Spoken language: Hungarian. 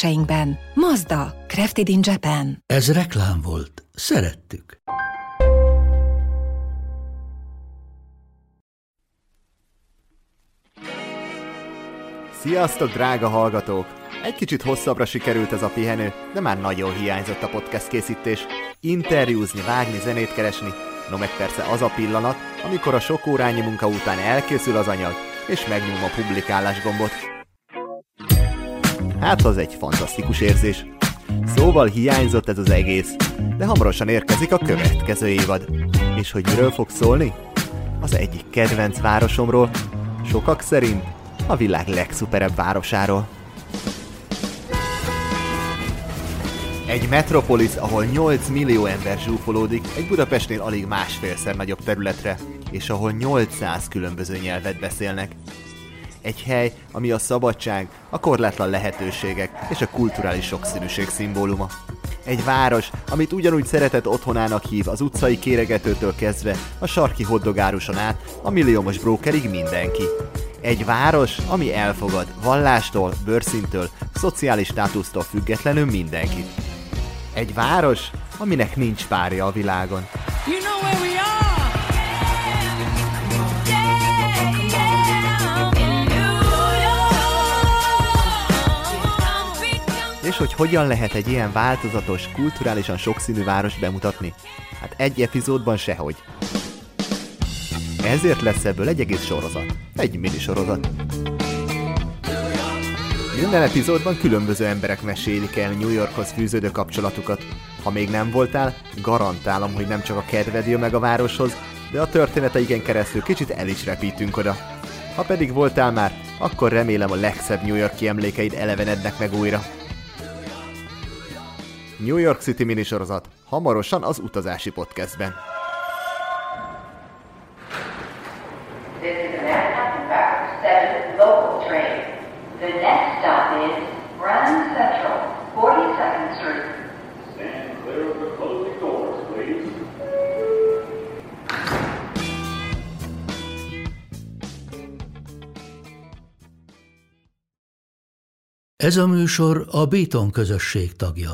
kereskedéseinkben. Mazda, Crafted in Japan. Ez reklám volt. Szerettük. Sziasztok, drága hallgatók! Egy kicsit hosszabbra sikerült ez a pihenő, de már nagyon hiányzott a podcast készítés. Interjúzni, vágni, zenét keresni, no meg persze az a pillanat, amikor a sok órányi munka után elkészül az anyag, és megnyom a publikálás gombot. Hát az egy fantasztikus érzés. Szóval hiányzott ez az egész, de hamarosan érkezik a következő évad. És hogy miről fog szólni? Az egyik kedvenc városomról, sokak szerint a világ legszuperebb városáról. Egy metropolis, ahol 8 millió ember zsúfolódik, egy Budapestnél alig másfélszer nagyobb területre, és ahol 800 különböző nyelvet beszélnek. Egy hely, ami a szabadság, a korlátlan lehetőségek és a kulturális sokszínűség szimbóluma. Egy város, amit ugyanúgy szeretett otthonának hív az utcai kéregetőtől kezdve, a sarki hoddogáruson át, a milliómos brókerig mindenki. Egy város, ami elfogad vallástól, bőrszintől, szociális státusztól függetlenül mindenkit. Egy város, aminek nincs párja a világon. You know where we are. És hogy hogyan lehet egy ilyen változatos, kulturálisan sokszínű város bemutatni? Hát egy epizódban sehogy. Ezért lesz ebből egy egész sorozat. Egy mini sorozat. Minden epizódban különböző emberek mesélik el New Yorkhoz fűződő kapcsolatukat. Ha még nem voltál, garantálom, hogy nem csak a kedved jön meg a városhoz, de a történeteiken keresztül kicsit el is repítünk oda. Ha pedig voltál már, akkor remélem a legszebb New Yorki emlékeid elevenednek meg újra. New York City minisorozat, hamarosan az utazási podcastben. This is an Manhattan Fair 7 local train. The next stop is Grand Central, 42nd Street. Stand clear of the closing doors, please. Ez a műsor a Béton közösség tagja.